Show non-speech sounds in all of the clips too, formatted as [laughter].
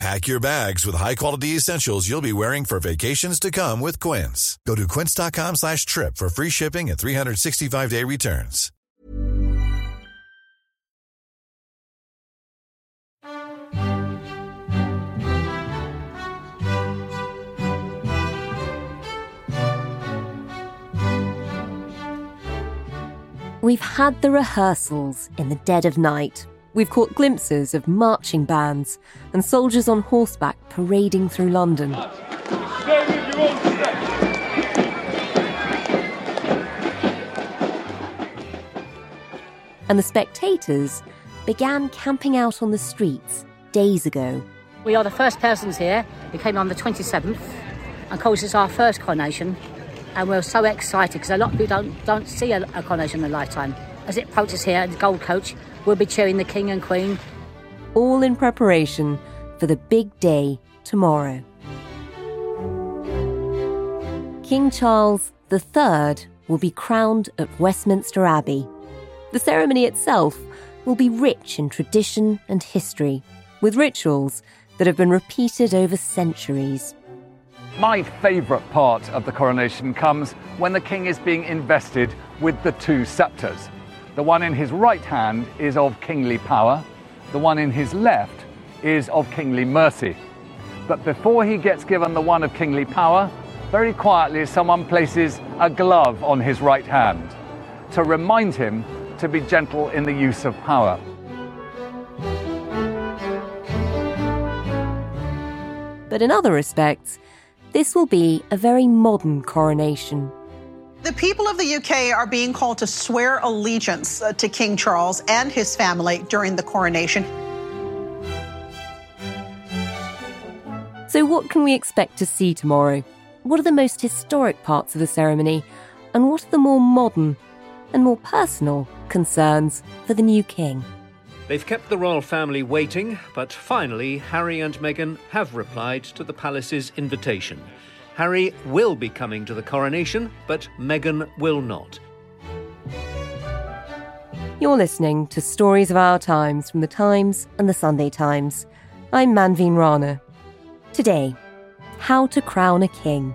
Pack your bags with high-quality essentials you'll be wearing for vacations to come with Quince. Go to quince.com slash trip for free shipping and 365-day returns. We've had the rehearsals in the dead of night. We've caught glimpses of marching bands and soldiers on horseback parading through London. And the spectators began camping out on the streets days ago. We are the first persons here. We came on the 27th, and of course it's our first coronation, and we're so excited because a lot of people don't, don't see a, a coronation in a lifetime. As it approaches here, the Gold Coach will be cheering the King and Queen. All in preparation for the big day tomorrow. King Charles III will be crowned at Westminster Abbey. The ceremony itself will be rich in tradition and history, with rituals that have been repeated over centuries. My favourite part of the coronation comes when the king is being invested with the two sceptres. The one in his right hand is of kingly power, the one in his left is of kingly mercy. But before he gets given the one of kingly power, very quietly someone places a glove on his right hand to remind him to be gentle in the use of power. But in other respects, this will be a very modern coronation. The people of the UK are being called to swear allegiance uh, to King Charles and his family during the coronation. So, what can we expect to see tomorrow? What are the most historic parts of the ceremony? And what are the more modern and more personal concerns for the new king? They've kept the royal family waiting, but finally, Harry and Meghan have replied to the palace's invitation. Harry will be coming to the coronation, but Meghan will not. You're listening to Stories of Our Times from The Times and The Sunday Times. I'm Manveen Rana. Today, how to crown a king.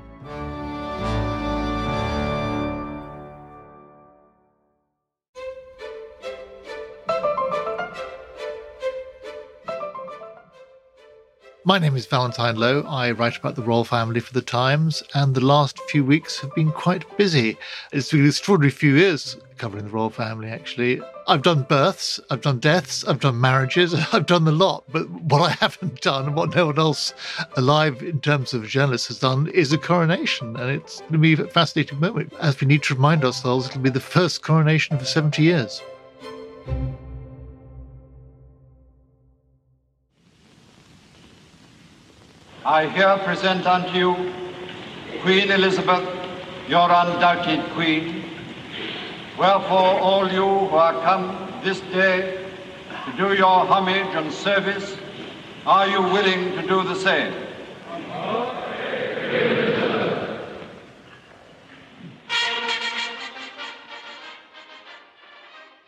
My name is Valentine Low. I write about the royal family for The Times, and the last few weeks have been quite busy. It's been an extraordinary few years covering the royal family, actually. I've done births, I've done deaths, I've done marriages, [laughs] I've done the lot. But what I haven't done, and what no one else alive in terms of journalists has done, is a coronation. And it's going to be a fascinating moment. As we need to remind ourselves, it'll be the first coronation for 70 years. I here present unto you Queen Elizabeth, your undoubted Queen. Wherefore, all you who are come this day to do your homage and service, are you willing to do the same?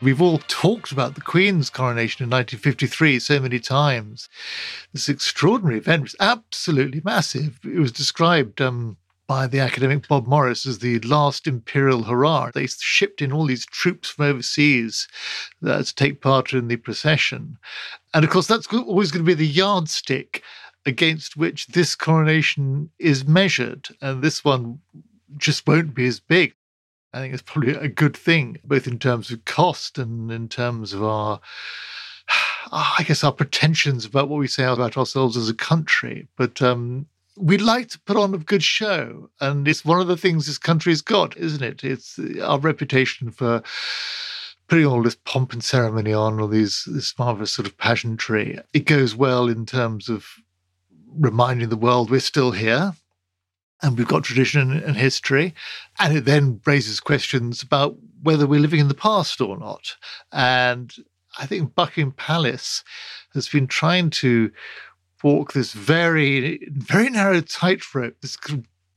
We've all talked about the Queen's coronation in 1953 so many times. This extraordinary event was absolutely massive. It was described um, by the academic Bob Morris as the last imperial hurrah. They shipped in all these troops from overseas uh, to take part in the procession. And of course, that's always going to be the yardstick against which this coronation is measured. And this one just won't be as big. I think it's probably a good thing, both in terms of cost and in terms of our, [sighs] I guess, our pretensions about what we say about ourselves as a country. But um, we like to put on a good show, and it's one of the things this country's got, isn't it? It's our reputation for putting all this pomp and ceremony on, all these this marvelous sort of pageantry. It goes well in terms of reminding the world we're still here and we've got tradition and history. And it then raises questions about whether we're living in the past or not. And I think Buckingham Palace has been trying to walk this very, very narrow tightrope, this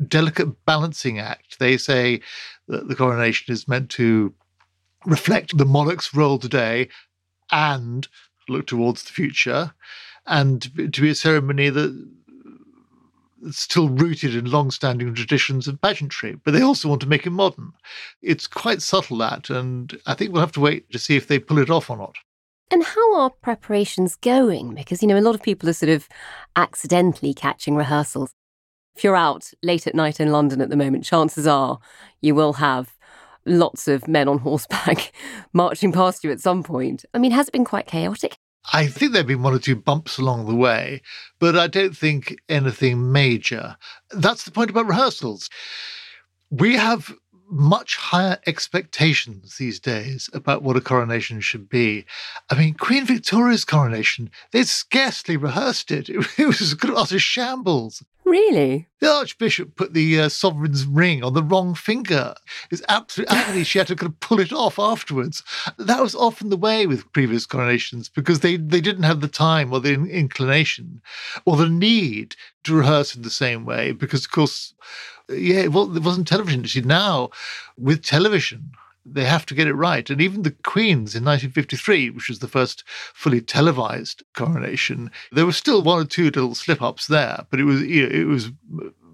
delicate balancing act. They say that the coronation is meant to reflect the monarch's role today and look towards the future, and to be a ceremony that still rooted in long-standing traditions of pageantry, but they also want to make it modern. It's quite subtle that, and I think we'll have to wait to see if they pull it off or not. And how are preparations going? Because, you know, a lot of people are sort of accidentally catching rehearsals. If you're out late at night in London at the moment, chances are you will have lots of men on horseback [laughs] marching past you at some point. I mean, has it been quite chaotic? I think there have been one or two bumps along the way, but I don't think anything major. That's the point about rehearsals. We have much higher expectations these days about what a coronation should be. I mean, Queen Victoria's coronation, they'd scarcely rehearsed it. [laughs] It was a utter shambles. Really? The Archbishop put the uh, sovereign's ring on the wrong finger. It's absolutely agony. she had to kind of pull it off afterwards. That was often the way with previous coronations because they, they didn't have the time or the inclination or the need to rehearse in the same way because, of course, yeah, it wasn't television. See, now with television, they have to get it right. And even the Queen's in 1953, which was the first fully televised coronation, there were still one or two little slip ups there, but it was you know, it was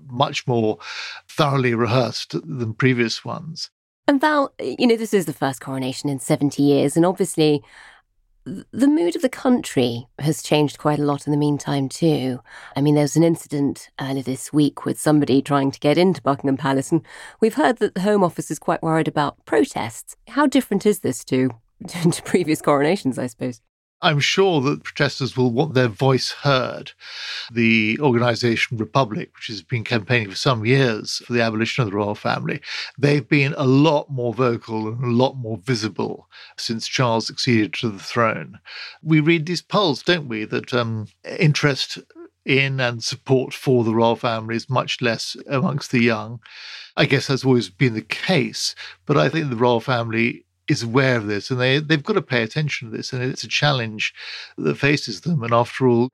much more thoroughly rehearsed than previous ones. And Val, you know, this is the first coronation in 70 years, and obviously the mood of the country has changed quite a lot in the meantime, too. I mean, there was an incident earlier this week with somebody trying to get into Buckingham Palace, and we've heard that the Home Office is quite worried about protests. How different is this to, [laughs] to previous coronations, I suppose? I'm sure that protesters will want their voice heard. The organisation Republic, which has been campaigning for some years for the abolition of the royal family, they've been a lot more vocal and a lot more visible since Charles succeeded to the throne. We read these polls, don't we, that um, interest in and support for the royal family is much less amongst the young. I guess that's always been the case, but I think the royal family is aware of this and they, they've got to pay attention to this. And it's a challenge that faces them. And after all,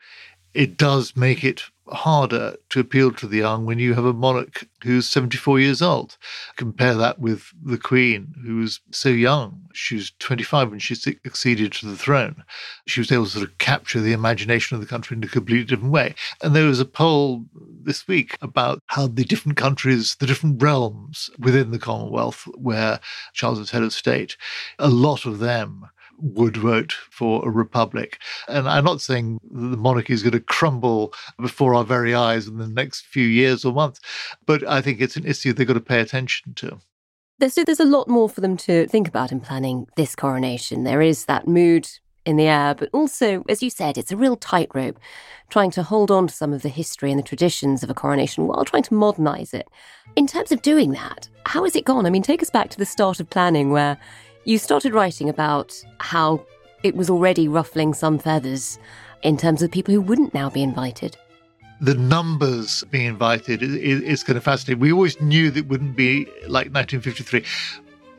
it does make it harder to appeal to the young when you have a monarch who's 74 years old. Compare that with the Queen, who was so young. She was 25 when she succeeded to the throne. She was able to sort of capture the imagination of the country in a completely different way. And there was a poll this week about how the different countries, the different realms within the Commonwealth where Charles was head of state, a lot of them would vote for a republic. And I'm not saying the monarchy is going to crumble before our very eyes in the next few years or months, but I think it's an issue they've got to pay attention to. There's, there's a lot more for them to think about in planning this coronation. There is that mood in the air, but also, as you said, it's a real tightrope, trying to hold on to some of the history and the traditions of a coronation while trying to modernise it. In terms of doing that, how has it gone? I mean, take us back to the start of planning where you started writing about how it was already ruffling some feathers in terms of people who wouldn't now be invited. The numbers being invited is, is kind of fascinating. We always knew that it wouldn't be like 1953.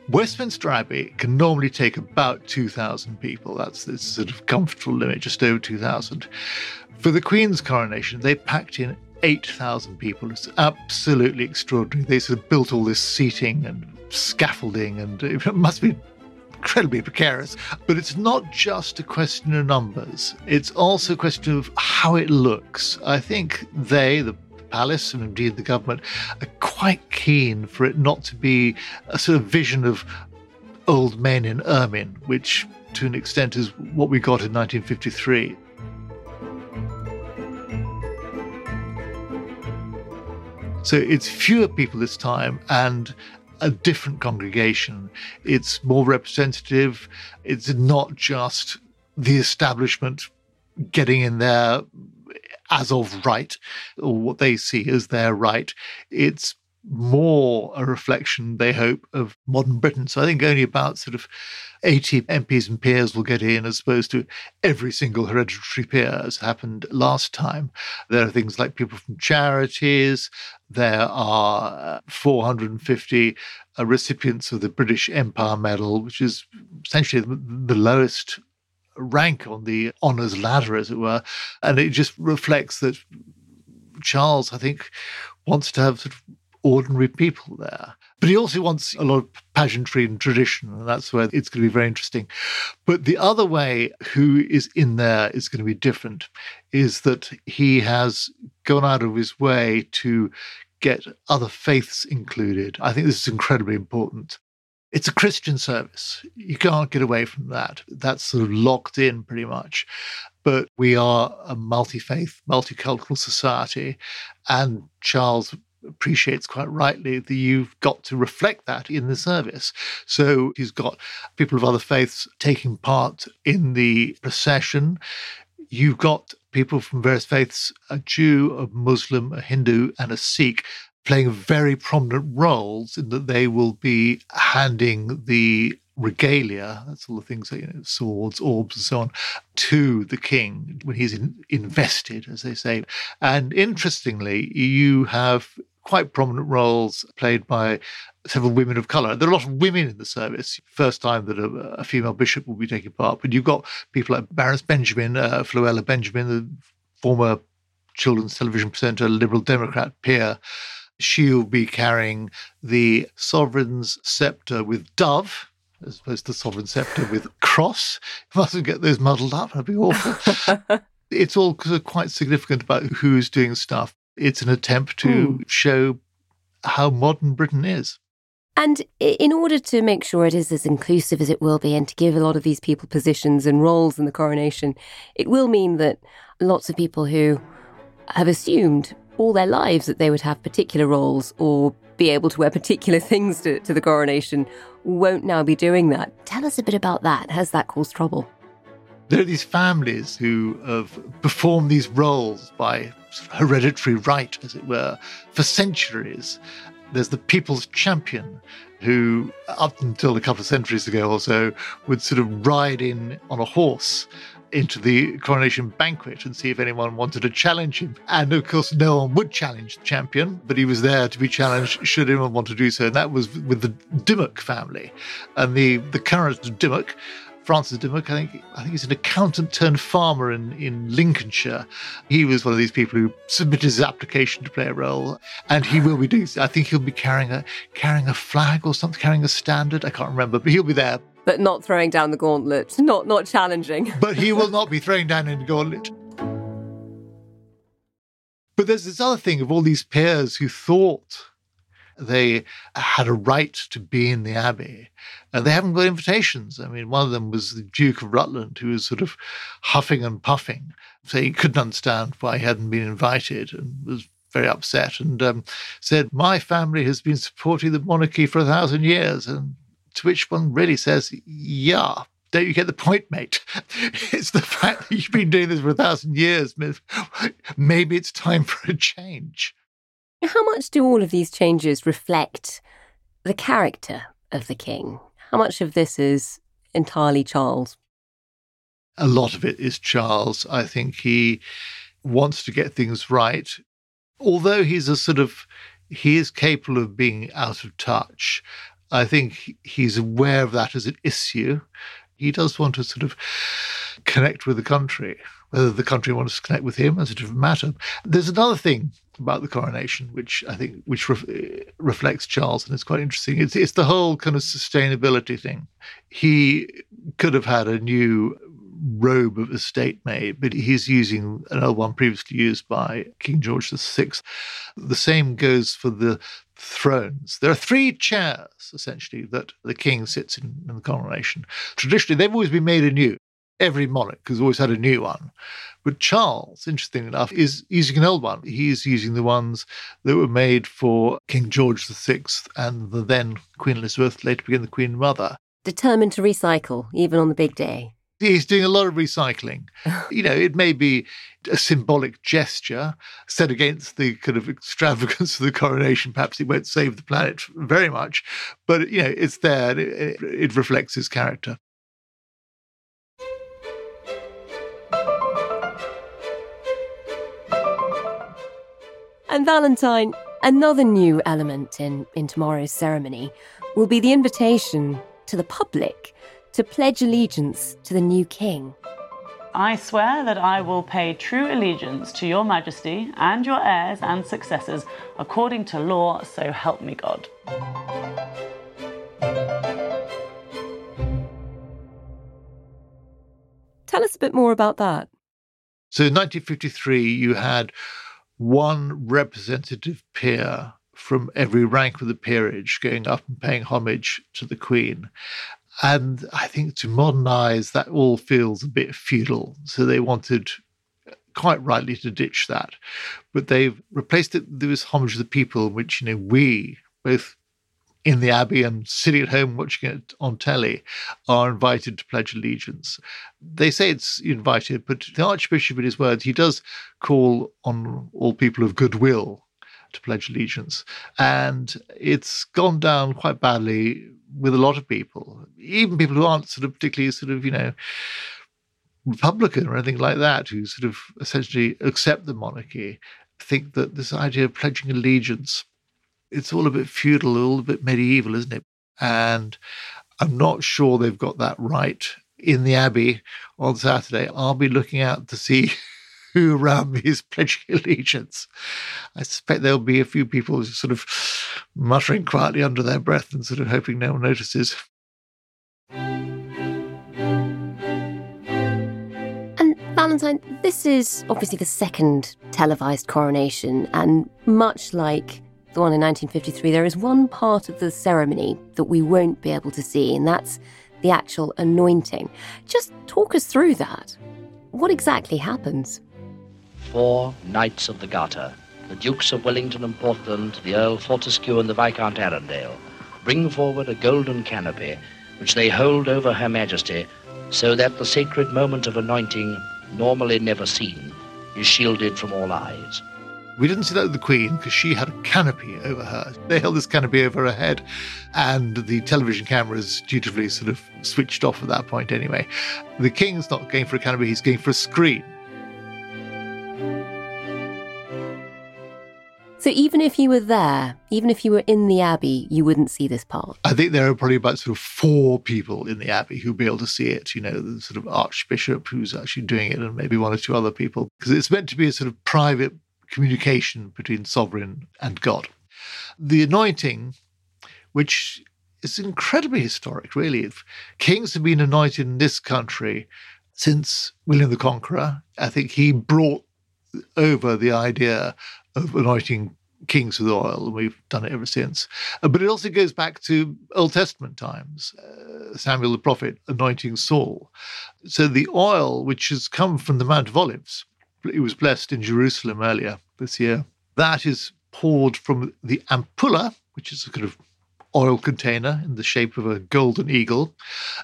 Westminster Abbey can normally take about 2,000 people. That's the sort of comfortable limit, just over 2,000. For the Queen's coronation, they packed in 8,000 people. It's absolutely extraordinary. They sort of built all this seating and scaffolding, and [laughs] it must be incredibly precarious. But it's not just a question of numbers, it's also a question of how it looks. I think they, the palace, and indeed the government, are quite keen for it not to be a sort of vision of old men in ermine, which to an extent is what we got in 1953. So it's fewer people this time and a different congregation. It's more representative. It's not just the establishment getting in there as of right or what they see as their right. It's more a reflection, they hope, of modern Britain. So I think only about sort of 80 MPs and peers will get in as opposed to every single hereditary peer as happened last time. There are things like people from charities. There are uh, 450 uh, recipients of the British Empire Medal, which is essentially the lowest rank on the honours ladder, as it were. And it just reflects that Charles, I think, wants to have sort of ordinary people there. But he also wants a lot of pageantry and tradition, and that's where it's going to be very interesting. But the other way who is in there is going to be different, is that he has gone out of his way to get other faiths included. I think this is incredibly important. It's a Christian service. You can't get away from that. That's sort of locked in pretty much. But we are a multi faith, multicultural society. And Charles appreciates quite rightly that you've got to reflect that in the service. So he's got people of other faiths taking part in the procession. You've got people from various faiths a Jew, a Muslim, a Hindu, and a Sikh playing very prominent roles in that they will be handing the regalia, that's all the things, you know, swords, orbs, and so on, to the king when he's in, invested, as they say. And interestingly, you have quite prominent roles played by several women of colour. There are a lot of women in the service. First time that a, a female bishop will be taking part. But you've got people like Baroness Benjamin, uh, Benjamin, the former children's television presenter, Liberal Democrat peer. She'll be carrying the sovereign's sceptre with dove, as opposed to sovereign sceptre with cross. You Mustn't get those muddled up. That'd be awful. [laughs] it's all quite significant about who's doing stuff. It's an attempt to mm. show how modern Britain is. And in order to make sure it is as inclusive as it will be and to give a lot of these people positions and roles in the coronation, it will mean that lots of people who have assumed all their lives that they would have particular roles or be able to wear particular things to, to the coronation won't now be doing that. Tell us a bit about that. Has that caused trouble? There are these families who have performed these roles by hereditary right, as it were, for centuries. There's the people's champion, who, up until a couple of centuries ago or so, would sort of ride in on a horse into the coronation banquet and see if anyone wanted to challenge him. And of course, no one would challenge the champion, but he was there to be challenged should anyone want to do so. And that was with the Dymoke family. And the, the current Dymoke Francis Dymoke, I think I think he's an accountant turned farmer in, in Lincolnshire. He was one of these people who submitted his application to play a role, and he will be doing. I think he'll be carrying a carrying a flag or something, carrying a standard. I can't remember, but he'll be there. But not throwing down the gauntlet, [laughs] not not challenging. [laughs] but he will not be throwing down any gauntlet. But there's this other thing of all these peers who thought they had a right to be in the abbey and they haven't got invitations. I mean, one of them was the Duke of Rutland, who was sort of huffing and puffing, saying he couldn't understand why he hadn't been invited and was very upset and um, said, My family has been supporting the monarchy for a thousand years. And to which one really says, Yeah, don't you get the point, mate? [laughs] It's the fact that you've been doing this for a thousand years. Maybe it's time for a change. How much do all of these changes reflect the character of the king? How much of this is entirely Charles? A lot of it is Charles. I think he wants to get things right. Although he's a sort of, he is capable of being out of touch. I think he's aware of that as an issue. He does want to sort of connect with the country. Whether the country wants to connect with him is a different matter. There's another thing about the coronation, which I think which reflects Charles, and it's quite interesting. It's it's the whole kind of sustainability thing. He could have had a new robe of estate made, but he's using an old one previously used by King George VI. The same goes for the thrones. There are three chairs, essentially, that the king sits in in the coronation. Traditionally, they've always been made anew every monarch has always had a new one. But Charles, interesting enough, is using an old one. He's using the ones that were made for King George VI and the then Queen Elizabeth, later became the Queen Mother. Determined to recycle, even on the big day. He's doing a lot of recycling. [laughs] you know, it may be a symbolic gesture set against the kind of extravagance of the coronation. Perhaps it won't save the planet very much, but you know, it's there. It, it reflects his character. And Valentine, another new element in, in tomorrow's ceremony will be the invitation to the public to pledge allegiance to the new king. I swear that I will pay true allegiance to your majesty and your heirs and successors according to law, so help me God. Tell us a bit more about that. So in 1953, you had one representative peer from every rank of the peerage going up and paying homage to the Queen. And I think to modernize, that all feels a bit feudal. So they wanted quite rightly to ditch that. But they've replaced it with this homage to the people, which, you know, we, both in the Abbey and sitting at home watching it on telly, are invited to pledge allegiance. They say it's invited, but the Archbishop, in his words, he does call on all people of goodwill to pledge allegiance. And it's gone down quite badly with a lot of people, even people who aren't sort of particularly sort of, you know, Republican or anything like that, who sort of essentially accept the monarchy, think that this idea of pledging allegiance, it's all a bit feudal, all a bit medieval, isn't it? And I'm not sure they've got that right in the Abbey on Saturday. I'll be looking out to see [laughs] who me is pledging allegiance. I suspect there'll be a few people sort of muttering quietly under their breath and sort of hoping no one notices. And Valentine, this is obviously the second televised coronation, and much like the one in 1953, there is one part of the ceremony that we won't be able to see, and that's the actual anointing. Just talk us through that. What exactly happens? Four Knights of the Garter, the Dukes of Wellington and Portland, the Earl Fortescue and the Viscount Allendale, bring forward a golden canopy, which they hold over Her Majesty, so that the sacred moment of anointing, normally never seen, is shielded from all eyes. We didn't see that with the Queen because she had a canopy over her. They held this canopy over her head, and the television cameras dutifully sort of switched off at that point anyway. The King's not going for a canopy, he's going for a screen. So even if you were there, even if you were in the Abbey, you wouldn't see this part. I think there are probably about sort of four people in the Abbey who'll be able to see it. You know, the sort of Archbishop who's actually doing it, and maybe one or two other people, because it's meant to be a sort of private communication between sovereign and God. The anointing, which is incredibly historic, really. If kings have been anointed in this country since William the Conqueror. I think he brought over the idea of anointing kings with oil, and we've done it ever since. Uh, but it also goes back to Old Testament times, uh, Samuel the prophet anointing Saul. So the oil, which has come from the Mount of Olives, it was blessed in Jerusalem earlier this year, that is poured from the ampulla, which is a kind of oil container in the shape of a golden eagle,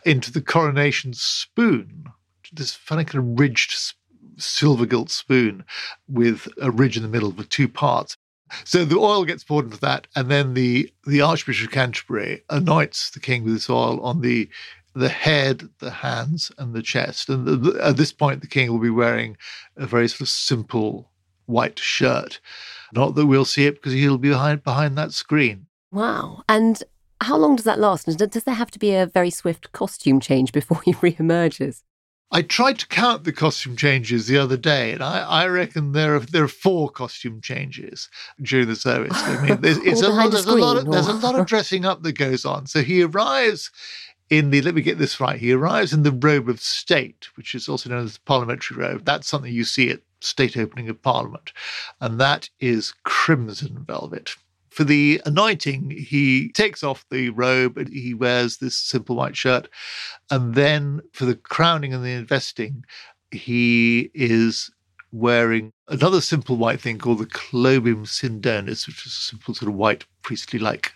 into the coronation spoon, this funny kind of ridged silver gilt spoon with a ridge in the middle with two parts. So the oil gets poured into that, and then the the Archbishop of Canterbury anoints the king with this oil on the the head, the hands, and the chest. And the, the, at this point, the king will be wearing a very sort of simple white shirt. Not that we'll see it because he'll be behind behind that screen. Wow! And how long does that last? Does there have to be a very swift costume change before he [laughs] re-emerges? I tried to count the costume changes the other day, and I, I reckon there are there are four costume changes during the service. I mean, there's, [laughs] it's a lot, there's, a lot of, there's a lot of [laughs] dressing up that goes on. So he arrives in the let me get this right. He arrives in the robe of state, which is also known as the parliamentary robe. That's something you see at state opening of Parliament, and that is crimson velvet for the anointing, he takes off the robe and he wears this simple white shirt. And then for the crowning and the investing, he is wearing another simple white thing called the Colobium Sindonis, which is a simple sort of white priestly like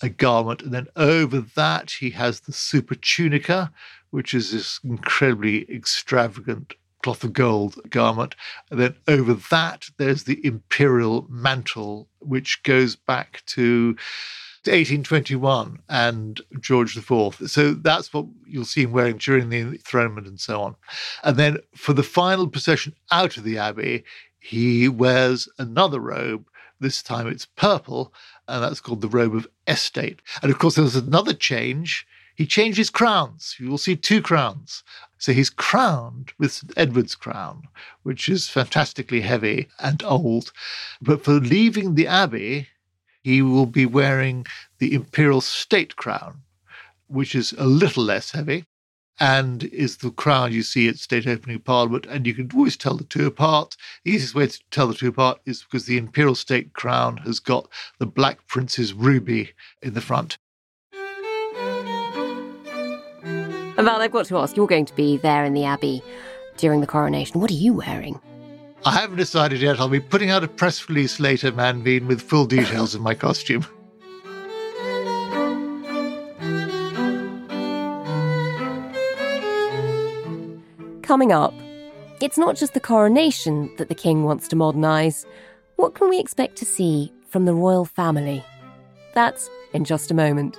a garment. And then over that, he has the super tunica, which is this incredibly extravagant cloth of gold garment. And then over that, there's the imperial mantle, which goes back to 1821 and George IV. So that's what you'll see him wearing during the enthronement and so on. And then for the final procession out of the abbey, he wears another robe. This time it's purple, and that's called the robe of estate. And of course, there was another change. He changed his crowns. You will see two crowns. So he's crowned with Edward's crown, which is fantastically heavy and old. But for leaving the abbey, he will be wearing the imperial state crown, which is a little less heavy and is the crown you see at state opening parliament. And you can always tell the two apart. The easiest way to tell the two apart is because the imperial state crown has got the Black Prince's ruby in the front. Val, I've got to ask, you're going to be there in the Abbey during the coronation. What are you wearing? I haven't decided yet. I'll be putting out a press release later, Manveen, with full details of my costume. Coming up, it's not just the coronation that the king wants to modernise. What can we expect to see from the royal family? That's in just a moment.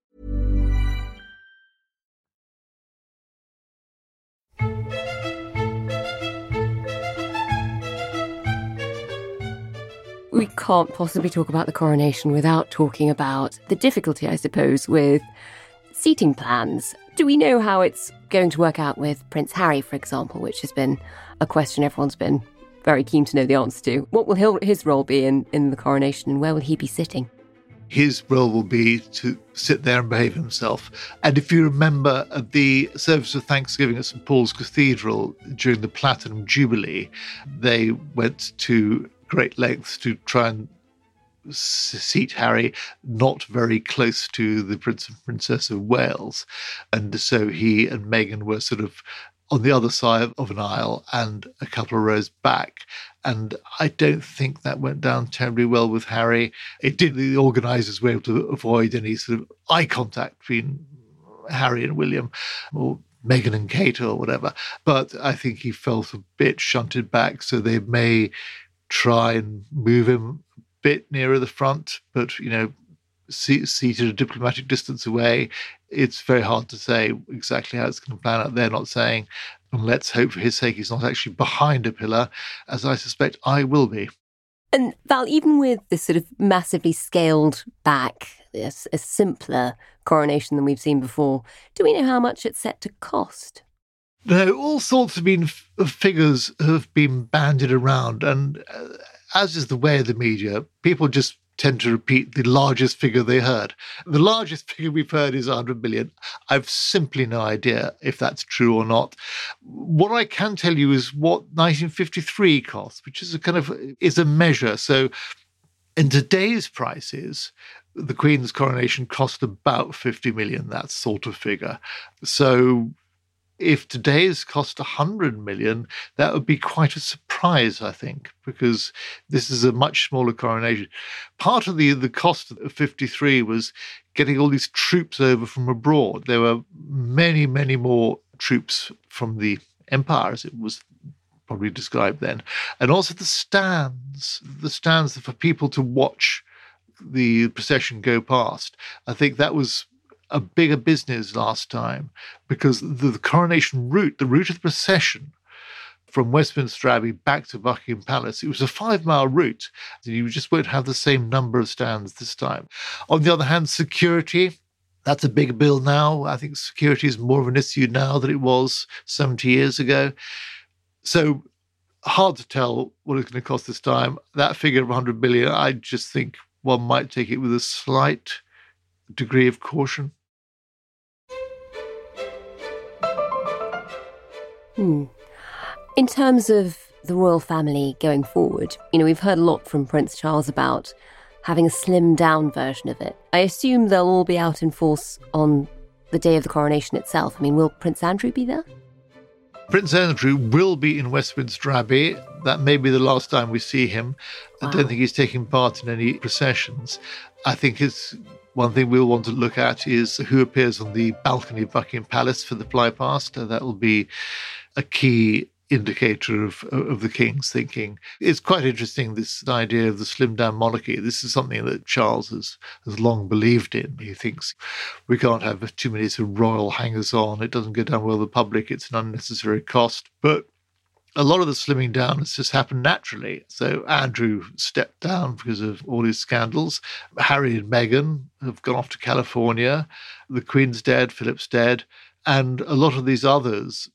We can't possibly talk about the coronation without talking about the difficulty, I suppose, with seating plans. Do we know how it's going to work out with Prince Harry, for example, which has been a question everyone's been very keen to know the answer to. What will his role be in, in the coronation and where will he be sitting? His role will be to sit there and behave himself. And if you remember the service of Thanksgiving at St. Paul's Cathedral during the Platinum Jubilee, they went to great lengths to try and seat Harry not very close to the Prince and Princess of Wales. And so he and Meghan were sort of on the other side of an aisle and a couple of rows back. And I don't think that went down terribly well with Harry. It did, the organisers were able to avoid any sort of eye contact between Harry and William or Meghan and Kate or whatever. But I think he felt a bit shunted back, so they may try and move him a bit nearer the front, but, you know, seated a diplomatic distance away it's very hard to say exactly how it's going to plan out. They're not saying, and let's hope for his sake he's not actually behind a pillar, as I suspect I will be. And Val, even with this sort of massively scaled back, a, a simpler coronation than we've seen before, do we know how much it's set to cost? No, all sorts of been figures have been bandied around, and uh, as is the way of the media, people just tend to repeat the largest figure they heard. The largest figure we've heard is 100 million. I've simply no idea if that's true or not. What I can tell you is what 1953 cost, which is a kind of is a measure. So in today's prices, the Queen's coronation cost about 50 million, that sort of figure. So if today's cost 100 million, that would be quite a surprise, I think, because this is a much smaller coronation. Part of the, the cost of 53 was getting all these troops over from abroad. There were many, many more troops from the empire, as it was probably described then. And also the stands, the stands for people to watch the procession go past. I think that was a bigger business last time because the, the coronation route, the route of the procession from Westminster Abbey back to Buckingham Palace, it was a five mile route. You just won't have the same number of stands this time. On the other hand, security, That's a big bill now. I think security is more of an issue now than it was 70 years ago. So hard to tell what it's going to cost this time. That figure of 100 billion, I just think one might take it with a slight degree of caution. Hmm. In terms of the royal family going forward, you know, we've heard a lot from Prince Charles about having a slimmed down version of it. I assume they'll all be out in force on the day of the coronation itself. I mean, will Prince Andrew be there? Prince Andrew will be in Westminster Abbey. That may be the last time we see him. Wow. I don't think he's taking part in any processions. I think it's one thing we'll want to look at is who appears on the balcony of Buckingham Palace for the flypast. That will be a key indicator of, of the king's thinking. It's quite interesting, this idea of the slim down monarchy. This is something that Charles has, has long believed in. He thinks we can't have too many sort of royal hangers on. It doesn't go down well with the public. It's an unnecessary cost. But a lot of the slimming down has just happened naturally. So Andrew stepped down because of all his scandals. Harry and Meghan have gone off to California. The Queen's dead, Philip's dead. And a lot of these others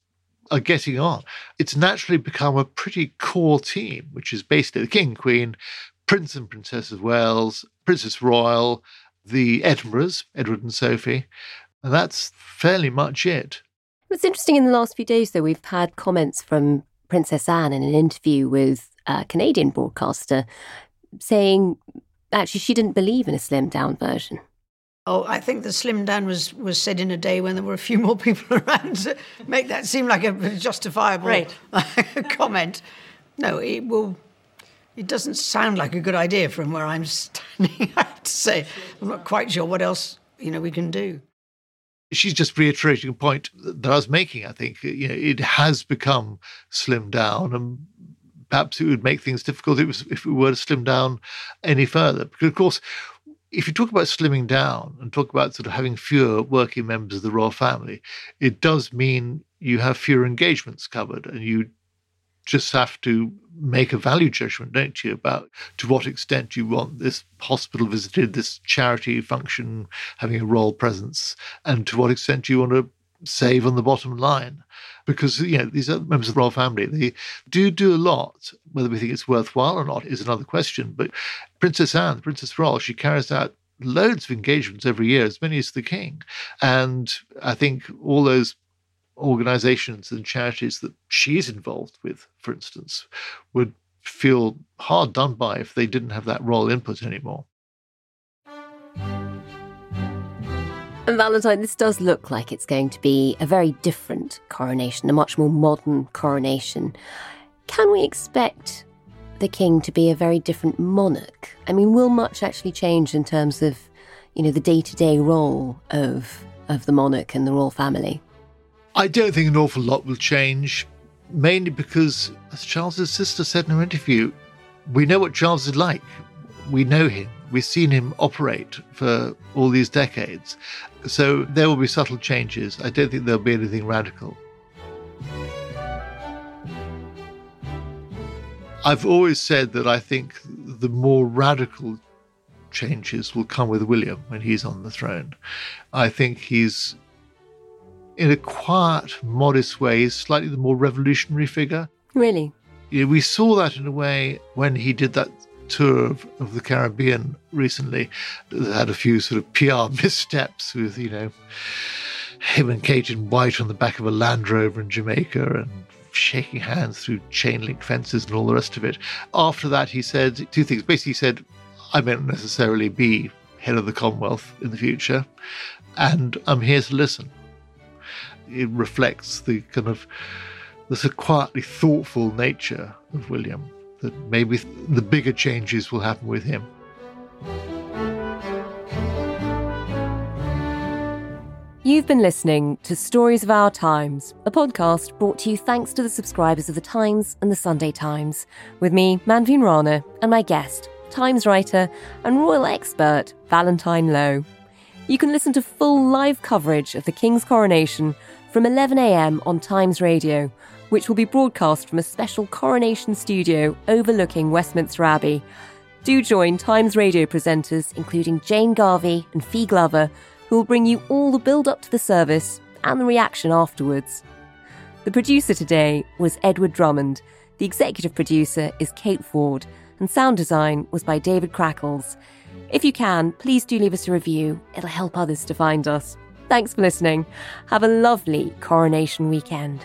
are getting on. It's naturally become a pretty core team, which is basically the King, Queen, Prince and Princess of Wales, Princess Royal, the Edinburghs, Edward and Sophie, and that's fairly much it. It's interesting in the last few days, though, we've had comments from Princess Anne in an interview with a Canadian broadcaster saying actually she didn't believe in a slimmed down version. Oh, I think the slim down was, was said in a day when there were a few more people [laughs] around to make that seem like a justifiable right. [laughs] comment. No, it will. It doesn't sound like a good idea from where I'm standing. [laughs] I have to say, I'm not quite sure what else you know we can do. She's just reiterating a point that I was making. I think you know it has become slimmed down, and perhaps it would make things difficult if we were to slim down any further. Because of course if you talk about slimming down and talk about sort of having fewer working members of the royal family, it does mean you have fewer engagements covered and you just have to make a value judgment, don't you, about to what extent you want this hospital visited, this charity function having a royal presence, and to what extent you want to save on the bottom line. Because, you know, these are members of the royal family. They do do a lot. Whether we think it's worthwhile or not is another question. But Princess Anne, Princess Royal, she carries out loads of engagements every year, as many as the king. And I think all those organizations and charities that she's involved with, for instance, would feel hard done by if they didn't have that royal input anymore. And Valentine, this does look like it's going to be a very different coronation, a much more modern coronation. Can we expect the king to be a very different monarch? I mean, will much actually change in terms of, you know, the day-to-day role of of the monarch and the royal family? I don't think an awful lot will change, mainly because, as Charles's sister said in her interview, we know what Charles is like. We know him. We've seen him operate for all these decades. So there will be subtle changes. I don't think there'll be anything radical. I've always said that I think the more radical changes will come with William when he's on the throne. I think he's, in a quiet, modest way, he's slightly the more revolutionary figure. Really? You know, we saw that in a way when he did that tour of, of the Caribbean recently that had a few sort of PR [laughs] missteps with, you know, him and Kate in white on the back of a Land Rover in Jamaica and shaking hands through chain link fences and all the rest of it. After that, he said two things. Basically, he said, I not necessarily be head of the Commonwealth in the future, and I'm here to listen. It reflects the kind of the quietly thoughtful nature of William that maybe the bigger changes will happen with him. You've been listening to Stories of Our Times, a podcast brought to you thanks to the subscribers of The Times and The Sunday Times, with me, Manveen Rana, and my guest, Times writer and royal expert Valentine Low. You can listen to full live coverage of the King's coronation from 11am on Times Radio which will be broadcast from a special coronation studio overlooking Westminster Abbey. Do join Times radio presenters, including Jane Garvey and Fi Glover, who will bring you all the build up to the service and the reaction afterwards. The producer today was Edward Drummond, the executive producer is Kate Ford, and sound design was by David Crackles. If you can, please do leave us a review, it'll help others to find us. Thanks for listening. Have a lovely coronation weekend.